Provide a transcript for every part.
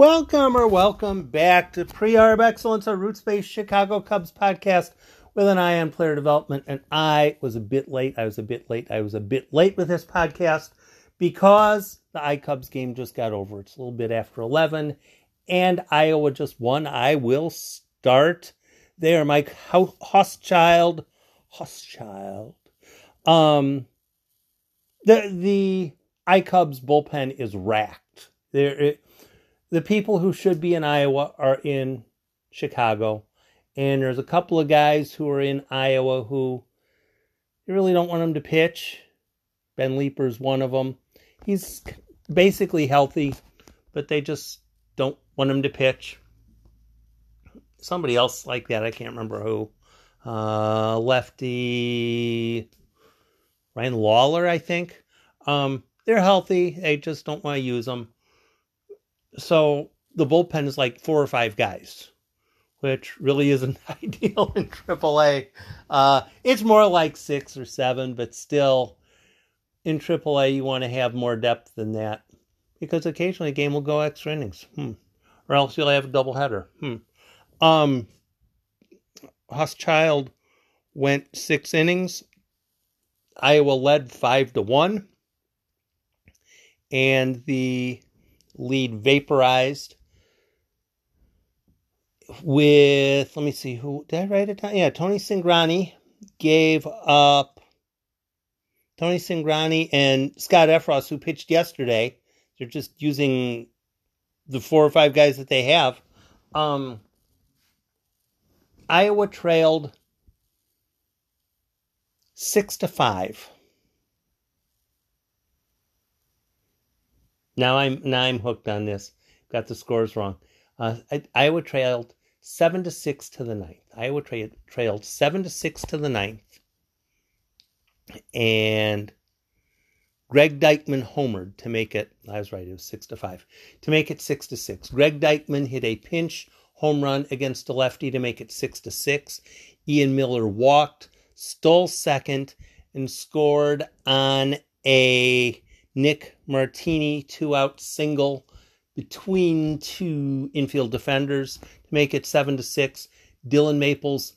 Welcome or welcome back to Pre-Arb Excellence, a roots-based Chicago Cubs podcast with an eye on player development. And I was a bit late. I was a bit late. I was a bit late with this podcast because the iCubs game just got over. It's a little bit after 11 and Iowa just won. I will start there. Mike Hauschild, Hauschild. Um, the the iCubs bullpen is racked. There, it, the people who should be in Iowa are in Chicago, and there's a couple of guys who are in Iowa who you really don't want them to pitch. Ben Leeper's one of them. He's basically healthy, but they just don't want him to pitch. Somebody else like that, I can't remember who. Uh, lefty Ryan Lawler, I think. Um, they're healthy. They just don't want to use them so the bullpen is like four or five guys, which really isn't ideal in AAA. Uh, it's more like six or seven, but still, in AAA, you want to have more depth than that because occasionally a game will go extra innings, hmm. or else you'll have a doubleheader. Hmm. Um, Hauschild went six innings. Iowa led five to one, and the lead vaporized with let me see who did I write it down? Yeah, Tony Singrani gave up Tony Singrani and Scott Effross, who pitched yesterday. They're just using the four or five guys that they have. Um, Iowa trailed six to five. Now I'm now I'm hooked on this. Got the scores wrong. Uh, I, Iowa trailed seven to six to the ninth. Iowa tra- trailed seven to six to the ninth, and Greg Deichmann homered to make it. I was right; it was six to five to make it six to six. Greg Deichmann hit a pinch home run against a lefty to make it six to six. Ian Miller walked, stole second, and scored on a Nick Martini two out single between two infield defenders to make it seven to six. Dylan Maples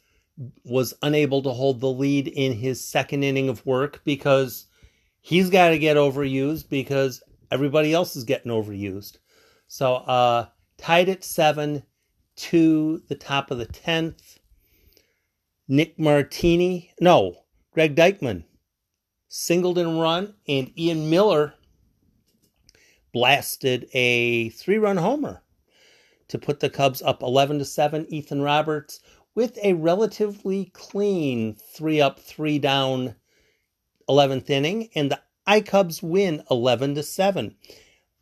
was unable to hold the lead in his second inning of work because he's got to get overused because everybody else is getting overused. So uh tied at seven to the top of the tenth. Nick Martini, no, Greg Deichmann singled and run, and Ian Miller blasted a three run homer to put the Cubs up 11 to 7. Ethan Roberts with a relatively clean three up, three down 11th inning, and the iCubs win 11 to 7.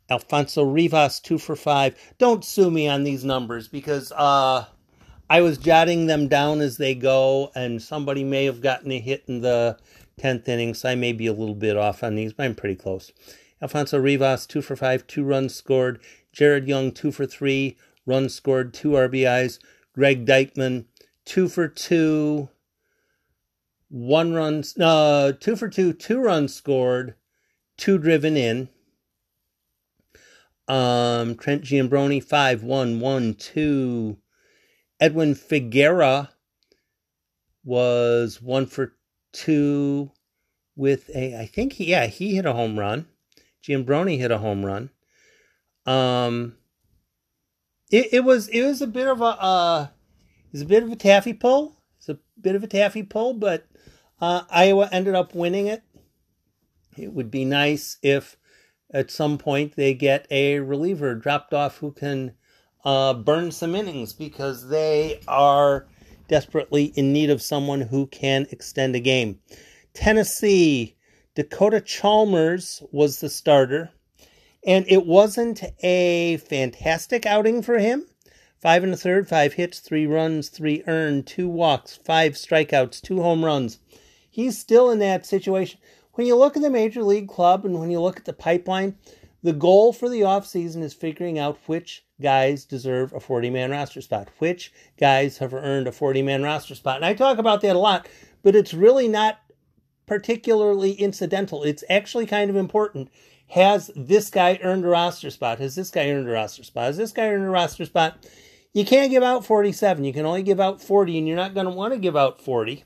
Alfonso Rivas, two for five. Don't sue me on these numbers because uh, I was jotting them down as they go, and somebody may have gotten a hit in the 10th inning, so I may be a little bit off on these, but I'm pretty close. Alfonso Rivas, two for five, two runs scored. Jared Young, two for three, runs scored, two RBIs. Greg Deichmann, two for two, one run, uh, two for two, two runs scored, two driven in. Um, Trent Giambrone, five, one, one, two. Edwin Figuera was one for two with a I think he yeah, he hit a home run. Giambrone hit a home run. Um it, it was it was a bit of a uh it was a bit of a taffy pull. It's a bit of a taffy pull, but uh, Iowa ended up winning it. It would be nice if at some point they get a reliever dropped off who can uh, burn some innings because they are desperately in need of someone who can extend a game. Tennessee, Dakota Chalmers was the starter, and it wasn't a fantastic outing for him. Five and a third, five hits, three runs, three earned, two walks, five strikeouts, two home runs. He's still in that situation. When you look at the major league club and when you look at the pipeline, the goal for the offseason is figuring out which guys deserve a 40 man roster spot, which guys have earned a 40 man roster spot. And I talk about that a lot, but it's really not particularly incidental. It's actually kind of important. Has this guy earned a roster spot? Has this guy earned a roster spot? Has this guy earned a roster spot? You can't give out 47. You can only give out 40, and you're not going to want to give out 40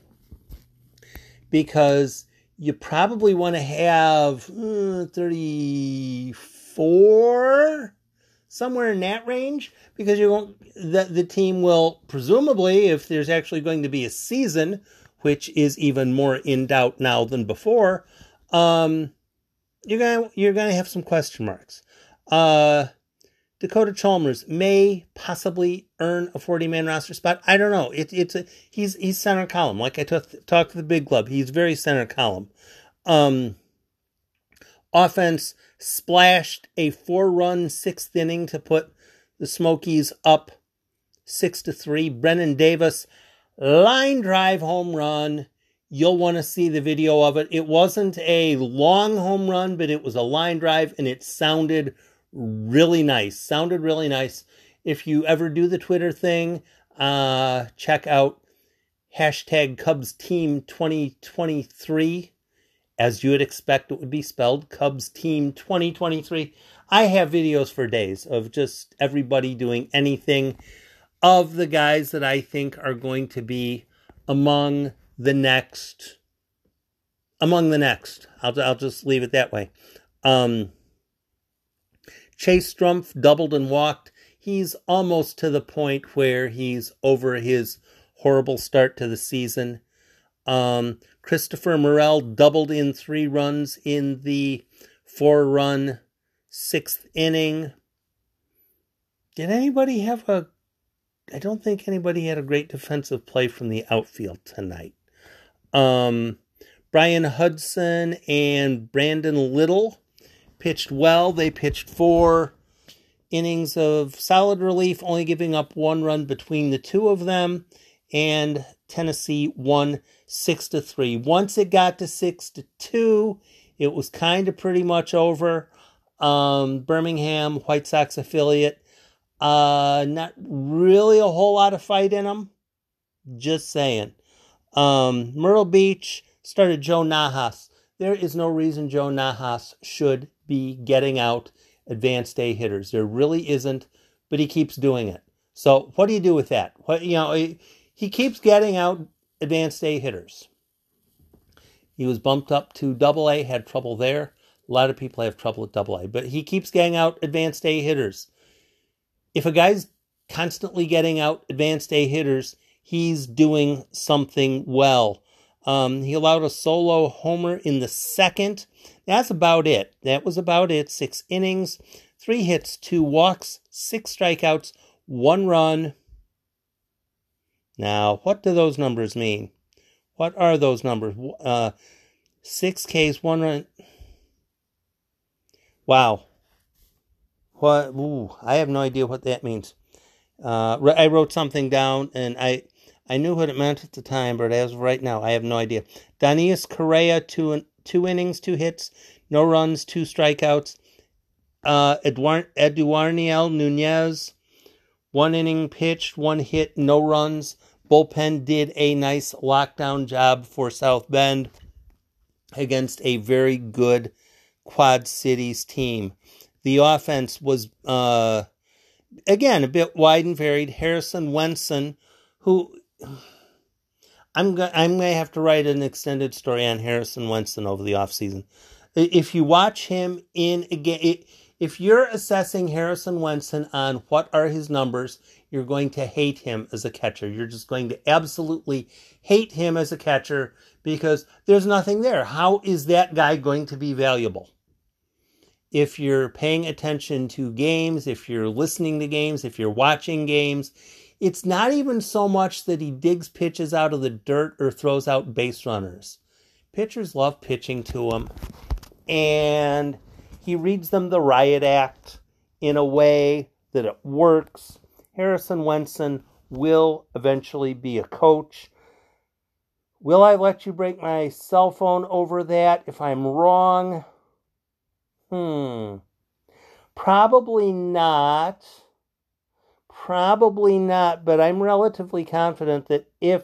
because you probably want to have uh, 34 somewhere in that range because you won't the, the team will presumably if there's actually going to be a season which is even more in doubt now than before um, you're gonna you're gonna have some question marks uh, Dakota Chalmers may possibly earn a 40 man roster spot. I don't know. It, it's a, he's he's center column. Like I t- talked to the big club, he's very center column. Um, offense splashed a four run sixth inning to put the Smokies up six to three. Brennen Davis line drive home run. You'll want to see the video of it. It wasn't a long home run, but it was a line drive and it sounded really nice. Sounded really nice. If you ever do the Twitter thing, uh, check out hashtag Cubs Team 2023. As you would expect, it would be spelled Cubs Team 2023. I have videos for days of just everybody doing anything of the guys that I think are going to be among the next among the next. I'll I'll just leave it that way. Um, Chase Strumpf doubled and walked. He's almost to the point where he's over his horrible start to the season. Um, Christopher Morel doubled in three runs in the four run sixth inning. Did anybody have a. I don't think anybody had a great defensive play from the outfield tonight. Um, Bryan Hudson and Brandon Little pitched well. They pitched four innings of solid relief, only giving up one run between the two of them, and Tennessee won six to three. Once it got to six to two, it was kind of pretty much over. Um, Birmingham White Sox affiliate, uh, not really a whole lot of fight in them. Just saying. Um, Myrtle Beach started Joe Nahas. There is no reason Joe Nahas should be getting out advanced A hitters. There really isn't, but he keeps doing it. So what do you do with that? What you know, he keeps getting out advanced A hitters. He was bumped up to double A, had trouble there. A lot of people have trouble with double A, but he keeps getting out advanced A hitters. If a guy's constantly getting out advanced A hitters, he's doing something well. Um, he allowed a solo homer in the second. That's about it. That was about it. Six innings, three hits, two walks, six strikeouts, one run. Now, what do those numbers mean? What are those numbers? Uh, six Ks, one run. Wow. What? Ooh, I have no idea what that means. Uh, I wrote something down and I I knew what it meant at the time, but as of right now, I have no idea. Danis Correa, two, two innings, two hits, no runs, two strikeouts. Uh, Eduarniel Nunez, one inning pitched, one hit, no runs. Bullpen did a nice lockdown job for South Bend against a very good Quad Cities team. The offense was, uh, again, a bit wide and varied. Harrison Wenson, who I'm going I'm to have to write an extended story on Harrison Wenson over the offseason. If you watch him in again if you're assessing Harrison Wenson on what are his numbers, you're going to hate him as a catcher. You're just going to absolutely hate him as a catcher because there's nothing there. How is that guy going to be valuable? If you're paying attention to games, if you're listening to games, if you're watching games, it's not even so much that he digs pitches out of the dirt or throws out base runners. Pitchers love pitching to him, and he reads them the riot act in a way that it works. Harrison Wenson will eventually be a coach. Will I let you break my cell phone over that if I'm wrong? Hmm. Probably not. Probably not, but I'm relatively confident that if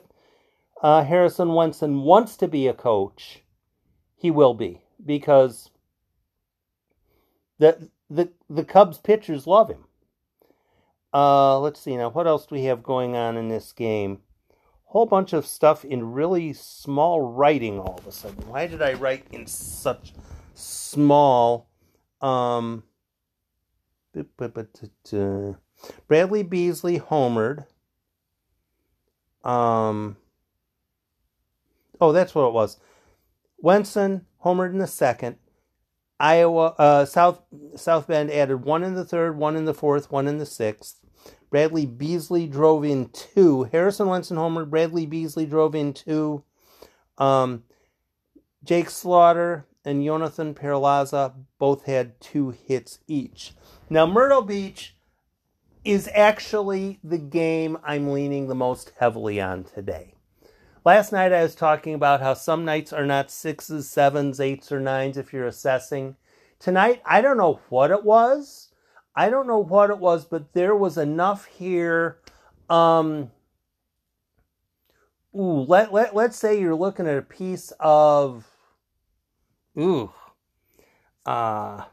uh, Harrison Wenson wants to be a coach, he will be because the the the Cubs pitchers love him. Uh, let's see now. What else do we have going on in this game? Whole bunch of stuff in really small writing. All of a sudden, why did I write in such small? Um, Bradlee Beesley homered. Um. Oh, that's what it was. Wenson homered in the second. Iowa uh, South South Bend added one in the third, one in the fourth, one in the sixth. Bradlee Beesley drove in two. Harrison Wenson homered. Bradlee Beesley drove in two. Um, Jake Slaughter and Jonathan Perlaza both had two hits each. Now Myrtle Beach is actually the game I'm leaning the most heavily on today. Last night I was talking about how some nights are not sixes, sevens, eights, or nines if you're assessing. Tonight, I don't know what it was. I don't know what it was, but there was enough here. Um, ooh, let, let, let's say you're looking at a piece of, ooh, uh,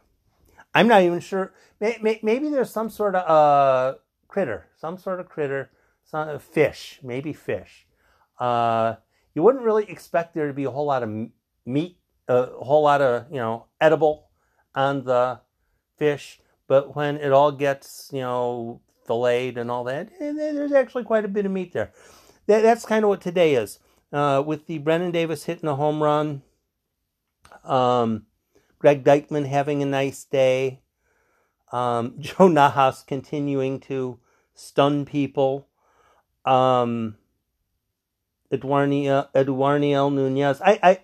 I'm not even sure. Maybe there's some sort of uh, critter, some sort of critter, some fish, maybe fish. Uh, you wouldn't really expect there to be a whole lot of meat, a whole lot of you know edible on the fish, but when it all gets you know filleted and all that, eh, there's actually quite a bit of meat there. that's kind of what today is. Uh, with the Brennen Davis hitting a home run, um, Greg Deichmann having a nice day, um, Joe Nahas continuing to stun people. Um, Eduarniel, Eduarniel Nunez. I, I,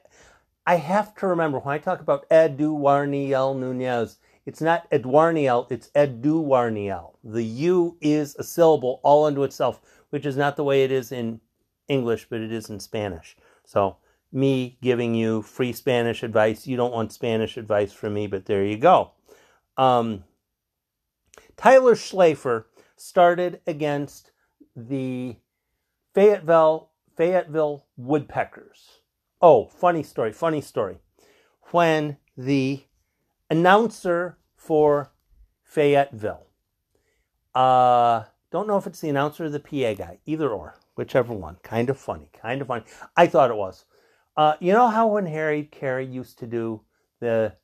I have to remember when I talk about Eduarniel Nunez, it's not Eduarniel, it's Eduarniel. The U is a syllable all unto itself, which is not the way it is in English, but it is in Spanish. So, me giving you free Spanish advice. You don't want Spanish advice from me, but there you go. Um, Tyler Schlaffer started against the Fayetteville Fayetteville Woodpeckers. Oh, funny story, funny story. When the announcer for Fayetteville, uh, don't know if it's the announcer or the PA guy, either or, whichever one. Kind of funny, kind of funny. I thought it was. Uh, you know how when Harry Caray used to do the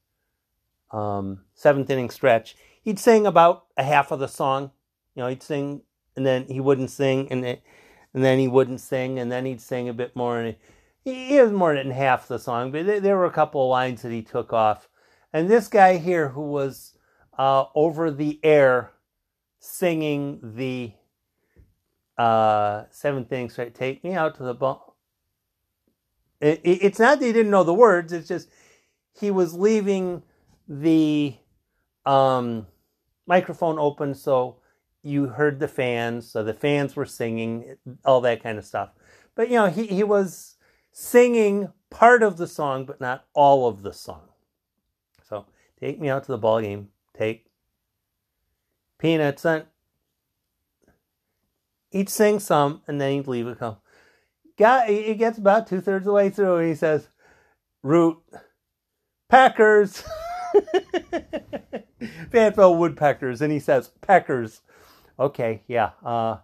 um, seventh inning stretch, he'd sing about a half of the song. You know, he'd sing and then he wouldn't sing, and it, and then he wouldn't sing, and then he'd sing a bit more, and he, he was more than half the song, but there, were a couple of lines that he took off. And this guy here, who was uh, over the air singing the uh, seven things, right? Take me out to the ball. It, it, it's not that he didn't know the words; it's just he was leaving the um, microphone open so you heard the fans, so the fans were singing, all that kind of stuff. But you know, he, he was singing part of the song, but not all of the song. So take me out to the ball game. Take peanuts and he'd sing some and then he'd leave it come. Got he gets about two thirds of the way through and he says, Root Packers Fayetteville Woodpeckers and he says Peckers Okay, yeah. Uh,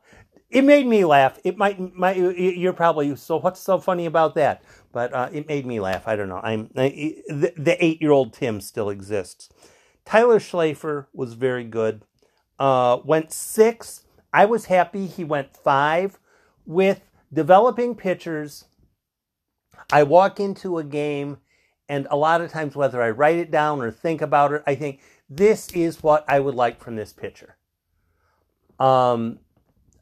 it made me laugh. It might, might, you're probably so. What's so funny about that? But uh, it made me laugh. I don't know. I'm I, the, the eight year old Tim still exists. Tyler Schlaffer was very good. Uh, went six. I was happy he went five. With developing pitchers, I walk into a game, and a lot of times, whether I write it down or think about it, I think this is what I would like from this pitcher. Um,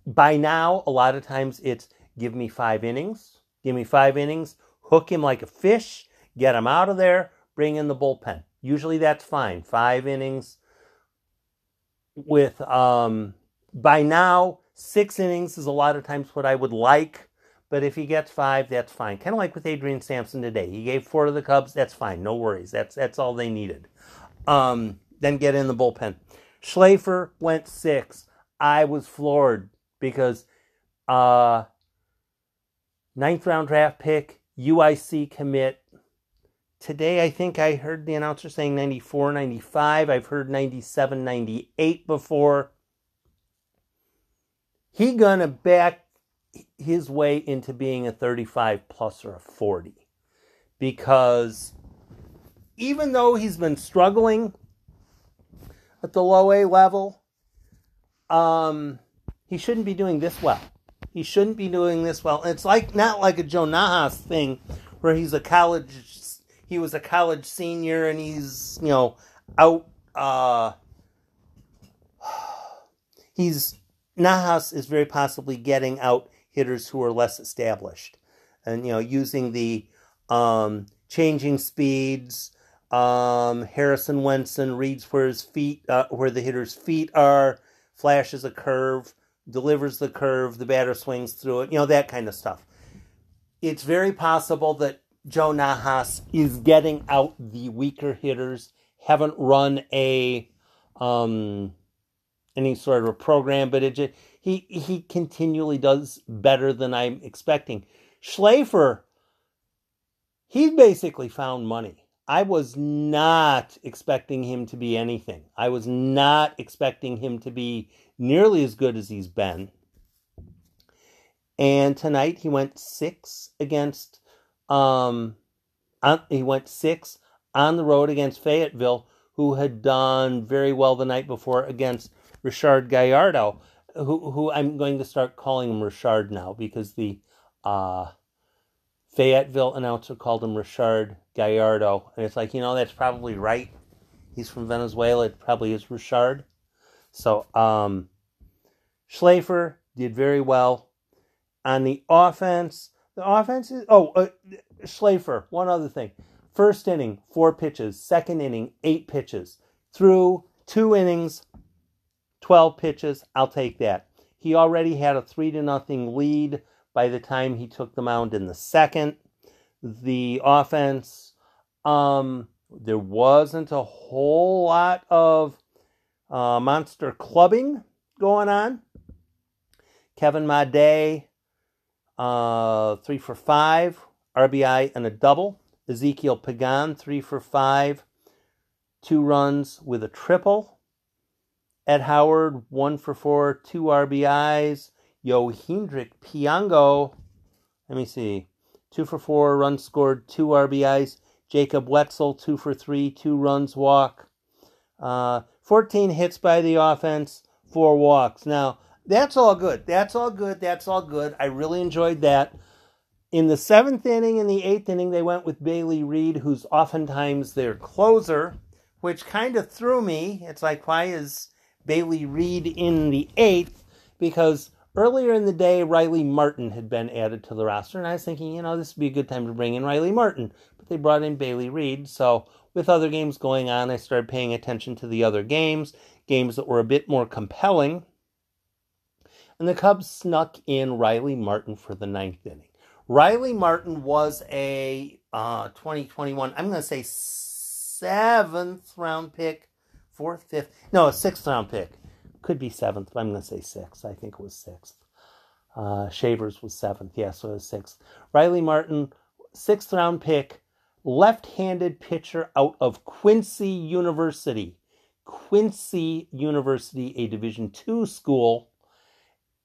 by now, a lot of times it's give me five innings, give me five innings, hook him like a fish, get him out of there, bring in the bullpen. Usually that's fine. Five innings with, um, by now, six innings is a lot of times what I would like. But if he gets five, that's fine. Kind of like with Adrian Sampson today. He gave four to the Cubs. That's fine. No worries. That's that's all they needed. Um, then get in the bullpen. Schlaffer went six. I was floored because uh, ninth round draft pick, UIC commit, today I think I heard the announcer saying 94, 95. I've heard 97, 98 before. He gonna back his way into being a 35 plus or a 40 because even though he's been struggling at the low A level, um, he shouldn't be doing this well. He shouldn't be doing this well. it's like not like a Joe Nahas thing where he's a college he was a college senior and he's, you know, out uh he's Nahas is very possibly getting out hitters who are less established. And you know, using the um, changing speeds, um, Harrison Wenson reads where his feet, uh, where the hitter's feet are, flashes a curve, delivers the curve, the batter swings through it, you know, that kind of stuff. It's very possible that Joe Nahas is getting out the weaker hitters, haven't run a um, any sort of a program, but it he he continually does better than I'm expecting. Schlaffer, he basically found money. I was not expecting him to be anything. I was not expecting him to be nearly as good as he's been. And tonight he went six against, um, on, he went six on the road against Fayetteville, who had done very well the night before against Richard Gallardo, who, who I'm going to start calling him Richard now because the uh, Fayetteville announcer called him Richard Gallardo. And it's like, you know, that's probably right. He's from Venezuela. It probably is Richard. So, um, Schlaffer did very well. On the offense, the offense is, oh, uh, Schlaffer, one other thing. First inning, four pitches. Second inning, eight pitches. Through two innings, 12 pitches. I'll take that. He already had a 3 to nothing lead by the time he took the mound in the second. The offense, um, there wasn't a whole lot of uh, monster clubbing going on. Kevin Made, uh, three for five, RBI and a double. Ezequiel Pagan, three for five, two runs with a triple. Ed Howard, one for four, two RBIs. Yohendrick Pinango, let me see, two for four, runs scored, two RBIs. Jacob Wetzel, two for three, two runs, walk. Uh, 14 hits by the offense, four walks. Now, that's all good. That's all good. That's all good. I really enjoyed that. In the seventh inning and the eighth inning, they went with Bailey Reed, who's oftentimes their closer, which kind of threw me. It's like, why is Bailey Reed in the eighth? Because Earlier in the day, Riley Martin had been added to the roster, and I was thinking, you know, this would be a good time to bring in Riley Martin. But they brought in Bailey Reed, so with other games going on, I started paying attention to the other games, games that were a bit more compelling. And the Cubs snuck in Riley Martin for the ninth inning. Riley Martin was a uh, 2021, I'm going to say seventh round pick, fourth, fifth, no, a sixth round pick could be seventh, but I'm going to say sixth. I think it was sixth. Uh, Chavers was seventh. Yeah, so it was sixth. Riley Martin, sixth round pick, left handed pitcher out of Quincy University. Quincy University, a Division two school.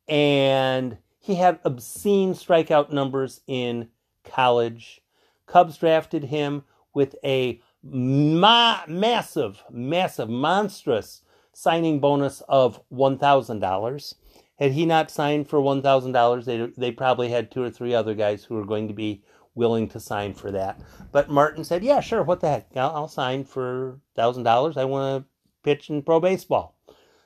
And he had obscene strikeout numbers in college. Cubs drafted him with a ma- massive, massive, monstrous signing bonus of $1,000. Had he not signed for $1,000, they, they probably had two or three other guys who were going to be willing to sign for that. But Martin said, Yeah, sure, what the heck? I'll, I'll sign for $1,000. I want to pitch in pro baseball.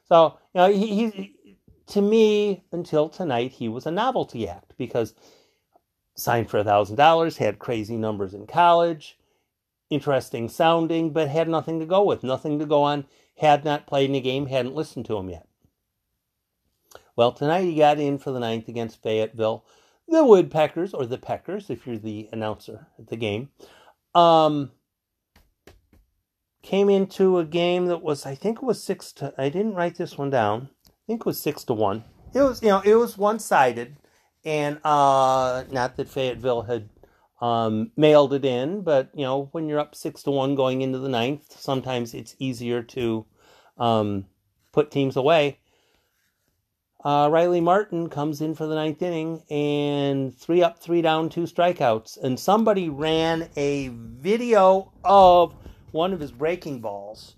So, you know, he, he, to me, until tonight, he was a novelty act because signed for $1,000, had crazy numbers in college, interesting sounding, but had nothing to go with, nothing to go on had not played in a game, hadn't listened to him yet. Well, tonight he got in for the ninth against Fayetteville. The Woodpeckers, or the Peckers, if you're the announcer at the game, um, came into a game that was, I think it was six to, I didn't write this one down. I think it was six to one. It was, you know, it was one sided, and uh, not that Fayetteville had um, mailed it in. But you know, when you're up six to one going into the ninth, sometimes it's easier to um, put teams away. Uh, Riley Martin comes in for the ninth inning and three up, three down, two strikeouts. And somebody ran a video of one of his breaking balls.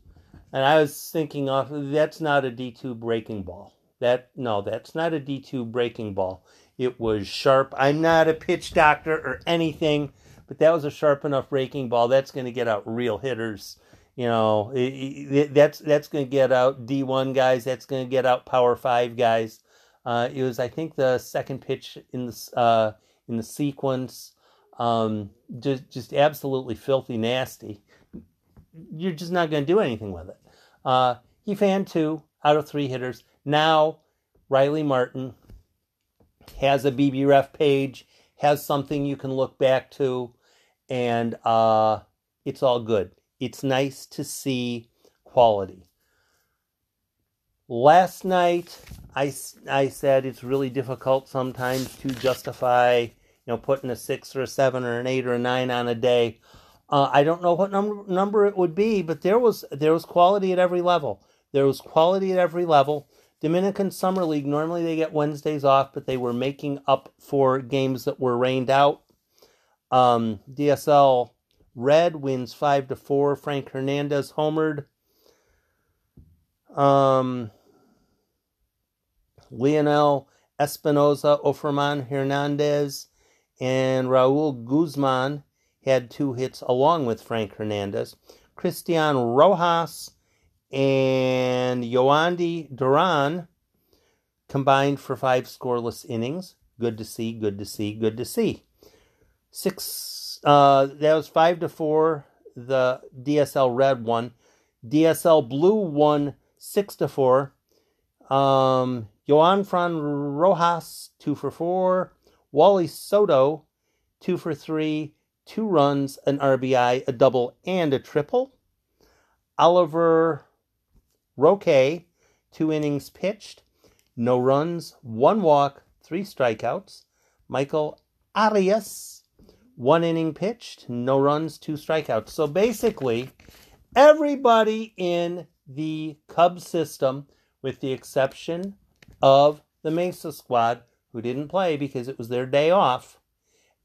And I was thinking, oh, that's not a D2 breaking ball. That no, that's not a D2 breaking ball. It was sharp. I'm not a pitch doctor or anything, but that was a sharp enough breaking ball. That's going to get out real hitters. You know, it, it, that's that's going to get out D1 guys. That's going to get out Power Five guys. Uh, it was, I think, the second pitch in the uh, in the sequence. Um, just just absolutely filthy nasty. You're just not going to do anything with it. Uh, he fanned two out of three hitters. Now, Riley Martin has a BBREF page, has something you can look back to, and uh, it's all good. It's nice to see quality. Last night, I, I said it's really difficult sometimes to justify, you know, putting a six or a seven or an eight or a nine on a day. Uh, I don't know what number number it would be, but there was there was quality at every level. There was quality at every level. Dominican Summer League, normally they get Wednesdays off, but they were making up for games that were rained out. Um, DSL Red wins 5 to 4. Frank Hernandez homered. Um, Leonel Espinosa, Offerman Hernandez, and Raul Guzman had two hits along with Frank Hernandez. Christian Rojas and Yoandy Duran combined for five scoreless innings. Good to see, good to see, good to see. Six, uh, that was five to four. The DSL Red one. DSL Blue won six to four. Um, Joan Fran Rojas, two for four. Wally Soto, two for three. Two runs, an RBI, a double, and a triple. Oliver Roque, two innings pitched, no runs, one walk, three strikeouts. Michael Arias, one inning pitched, no runs, two strikeouts. So basically, everybody in the Cubs system, with the exception of the Mesa squad, who didn't play because it was their day off,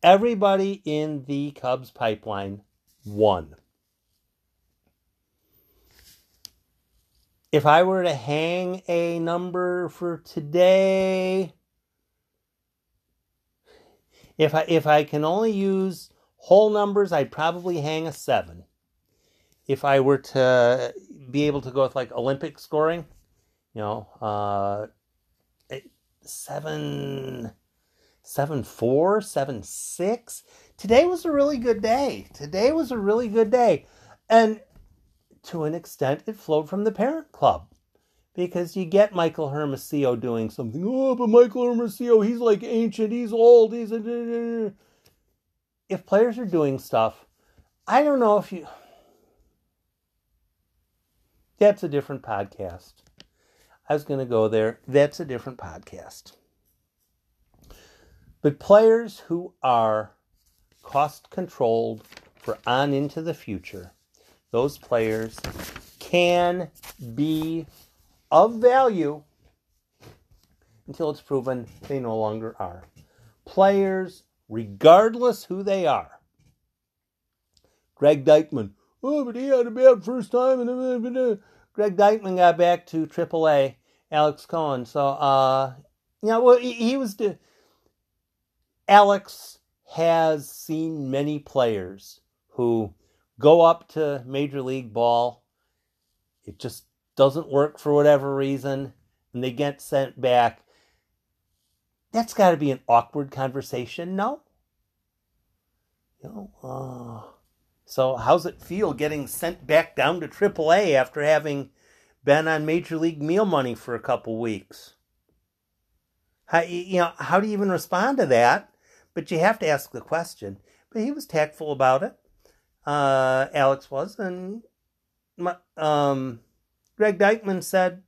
everybody in the Cubs pipeline won. If I were to hang a number for today, if I if I can only use whole numbers, I'd probably hang a seven. If I were to be able to go with like Olympic scoring, you know, uh, seven, seven four, seven six. Today was a really good day. Today was a really good day, and to an extent, it flowed from the parent club. Because you get Michael Hermosillo doing something. Oh, but Michael Hermosillo, he's like ancient, he's old, he's. A... If players are doing stuff, I don't know if you. That's a different podcast. I was going to go there. That's a different podcast. But players who are cost controlled for on into the future those players can be of value until it's proven they no longer are. Players, regardless who they are. Greg Deichmann, oh, but he had a bad first time. And Greg Deichmann got back to AAA. Alex Cohen. So, uh, well, he, he was. The, Alex has seen many players who go up to Major League Ball. It just doesn't work for whatever reason, and they get sent back. That's got to be an awkward conversation, no? You know, uh, so how's it feel getting sent back down to AAA after having been on Major League meal money for a couple weeks? How, you know, how do you even respond to that? But you have to ask the question. But he was tactful about it uh, Alex was, and um, Greg Deichmann said,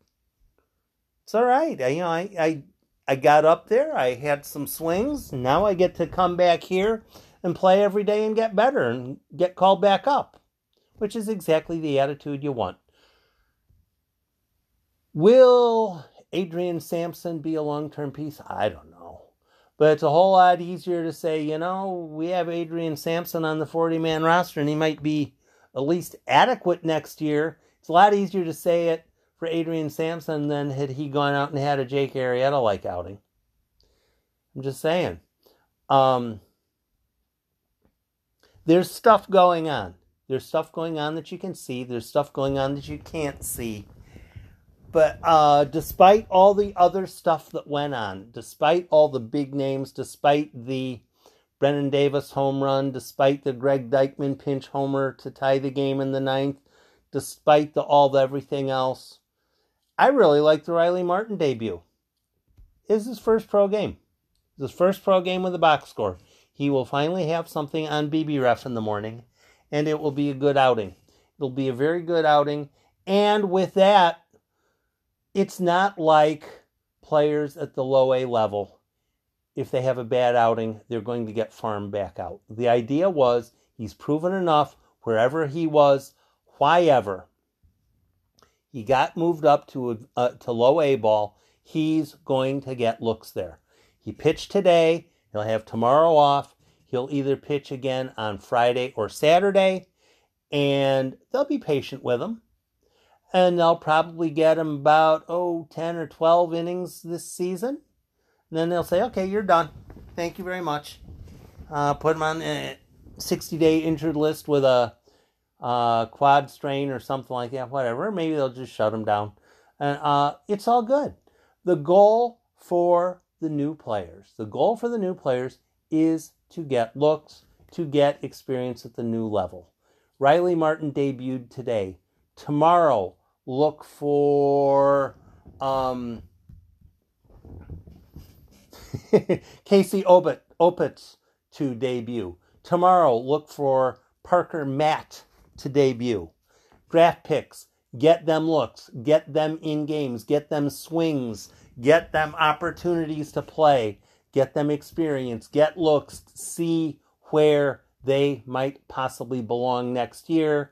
"It's all right. I, you know, I, I I got up there. I had some swings. Now I get to come back here and play every day and get better and get called back up, which is exactly the attitude you want. Will Adrian Sampson be a long term piece? I don't know. But it's a whole lot easier to say, you know, we have Adrian Sampson on the 40 man roster and he might be at least adequate next year. It's a lot easier to say it for Adrian Sampson than had he gone out and had a Jake Arrieta like outing. I'm just saying. Um, there's stuff going on. There's stuff going on that you can see. There's stuff going on that you can't see. But uh, despite all the other stuff that went on, despite all the big names, despite the Brennen Davis home run, despite the Greg Deichmann pinch homer to tie the game in the ninth, despite the all the everything else, I really like the Riley Martin debut. Is his first pro game. His first pro game with a box score. He will finally have something on BB Ref in the morning, and it will be a good outing. It'll be a very good outing. And with that, it's not like players at the low A level. If they have a bad outing, they're going to get farmed back out. The idea was he's proven enough wherever he was, why ever. He got moved up to uh, to low A ball. He's going to get looks there. He pitched today. He'll have tomorrow off. He'll either pitch again on Friday or Saturday, and they'll be patient with him. And they'll probably get him about, oh, 10 or 12 innings this season. And then they'll say, okay, you're done. Thank you very much. Uh, put him on a 60 day injured list with a uh, quad strain or something like that, whatever. Maybe they'll just shut him down. And uh, it's all good. The goal for the new players, the goal for the new players is to get looks, to get experience at the new level. Riley Martin debuted today. Tomorrow, look for um, Casey Obit, Opitz to debut. Tomorrow, look for Parker Matt to debut. Draft picks, get them looks, get them in games, get them swings, get them opportunities to play, get them experience, get looks, see where they might possibly belong next year,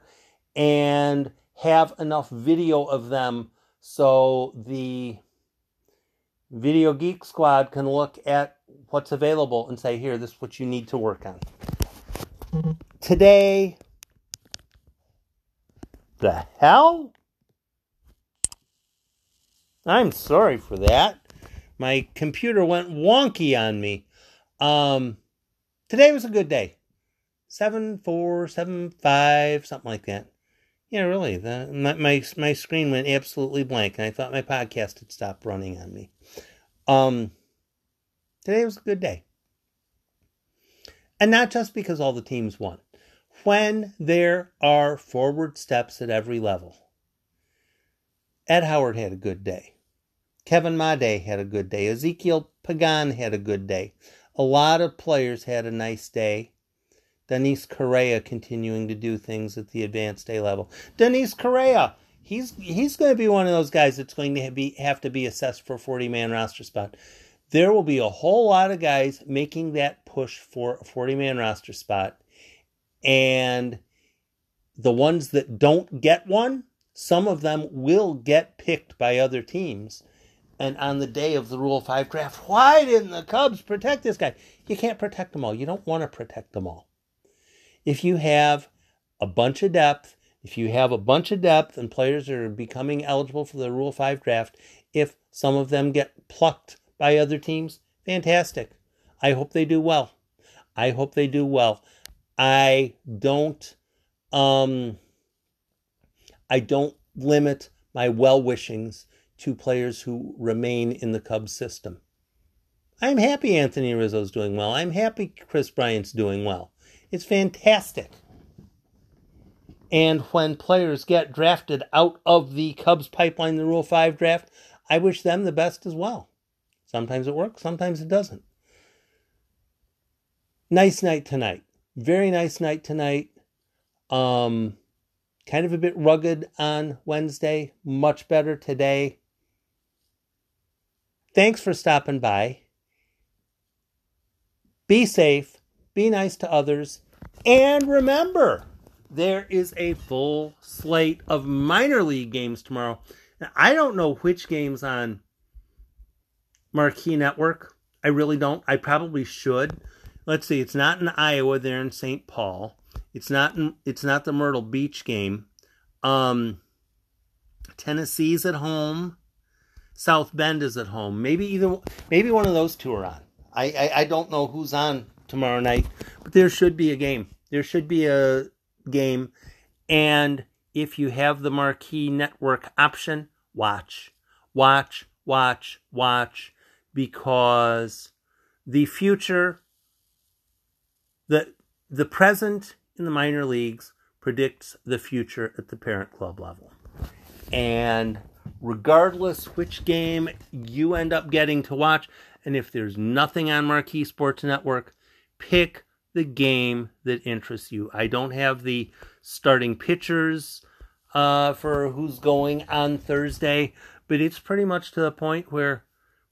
and have enough video of them so the Video Geek Squad can look at what's available and say, here, this is what you need to work on. Today, the hell? I'm sorry for that. My computer went wonky on me. Um, today was a good day. Seven four, seven five, something like that. Yeah, really. The, my, my my screen went absolutely blank, and I thought my podcast had stopped running on me. Um, today was a good day, and not just because all the teams won. When there are forward steps at every level, Ed Howard had a good day. Kevin Made had a good day. Ezequiel Pagan had a good day. A lot of players had a nice day. Danis Correa continuing to do things at the advanced A level. Danis Correa, he's he's going to be one of those guys that's going to be have to be assessed for 40 man roster spot. There will be a whole lot of guys making that push for a 40 man roster spot. And the ones that don't get one, some of them will get picked by other teams and on the day of the Rule 5 draft, why didn't the Cubs protect this guy? You can't protect them all. You don't want to protect them all. If you have a bunch of depth, if you have a bunch of depth and players are becoming eligible for the Rule 5 draft, if some of them get plucked by other teams, fantastic. I hope they do well. I hope they do well. I don't um I don't limit my well wishings to players who remain in the Cubs system. I'm happy Anthony Rizzo's doing well. I'm happy Kris Bryant's doing well. It's fantastic. And when players get drafted out of the Cubs pipeline, the Rule 5 draft, I wish them the best as well. Sometimes it works, sometimes it doesn't. Nice night tonight. Very nice night tonight. Um, kind of a bit rugged on Wednesday, much better today. Thanks for stopping by. Be safe, be nice to others, and remember, there is a full slate of minor league games tomorrow. Now, I don't know which games on Marquee Network. I really don't. I probably should. Let's see. It's not in Iowa. They're in St. Paul. It's not. In, it's not the Myrtle Beach game. Um, Tennessee's at home. South Bend is at home. Maybe either. Maybe one of those two are on. I, I, I don't know who's on tomorrow night, but there should be a game. There should be a game. And if you have the Marquee Network option, watch, watch, watch, watch, because the future, the the present in the minor leagues predicts the future at the parent club level. And regardless which game you end up getting to watch, and if there's nothing on Marquee Sports Network, pick the game that interests you. I don't have the starting pitchers uh, for who's going on Thursday, but it's pretty much to the point where,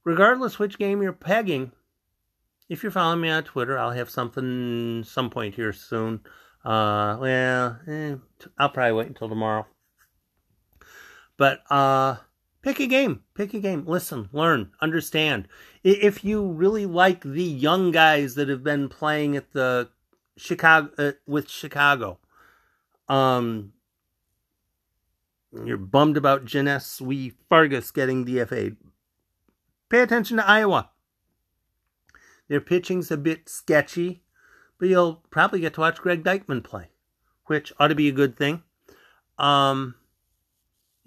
regardless which game you're pegging, if you're following me on Twitter, I'll have something some point here soon. Uh, well, eh, I'll probably wait until tomorrow. But uh, Pick a game. Pick a game. Listen, learn, understand. If you really like the young guys that have been playing at the Chicago uh, with Chicago, um, you're bummed about Johneshwy Fargas getting DFA'd. Pay attention to Iowa. Their pitching's a bit sketchy, but you'll probably get to watch Greg Deichmann play, which ought to be a good thing. Um,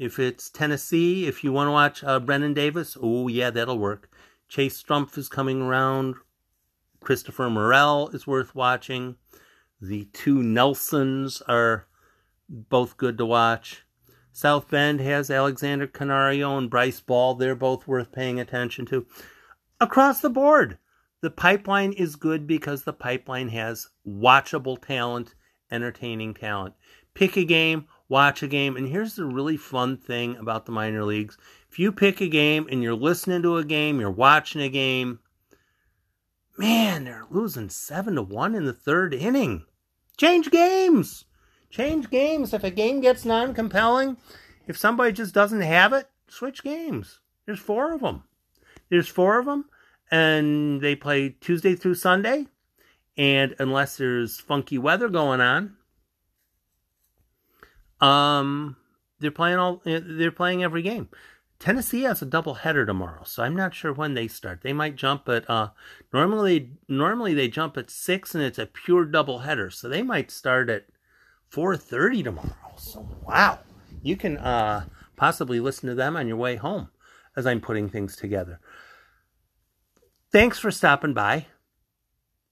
if it's Tennessee, if you want to watch uh, Brennen Davis, oh yeah, that'll work. Chase Strumpf is coming around. Christopher Morel is worth watching. The two Nelsons are both good to watch. South Bend has Alexander Canario and Bryce Ball. They're both worth paying attention to. Across the board, the pipeline is good because the pipeline has watchable talent, entertaining talent. Pick a game, watch a game. And here's the really fun thing about the minor leagues if you pick a game and you're listening to a game, you're watching a game, man, they're losing 7 to 1 in the third inning. Change games. Change games. If a game gets non compelling, if somebody just doesn't have it, switch games. There's four of them. There's four of them, and they play Tuesday through Sunday. And unless there's funky weather going on, um, they're playing all. Eh, they're playing every game. Tennessee has a double header tomorrow, so I'm not sure when they start. They might jump at uh normally normally they jump at six and it's a pure double header, so they might start at four thirty tomorrow. So wow, you can uh possibly listen to them on your way home as I'm putting things together. Thanks for stopping by.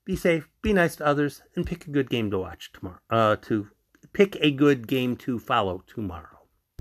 Be safe, be nice to others, and pick a good game to watch tomorrow. Uh, to pick a good game to follow tomorrow.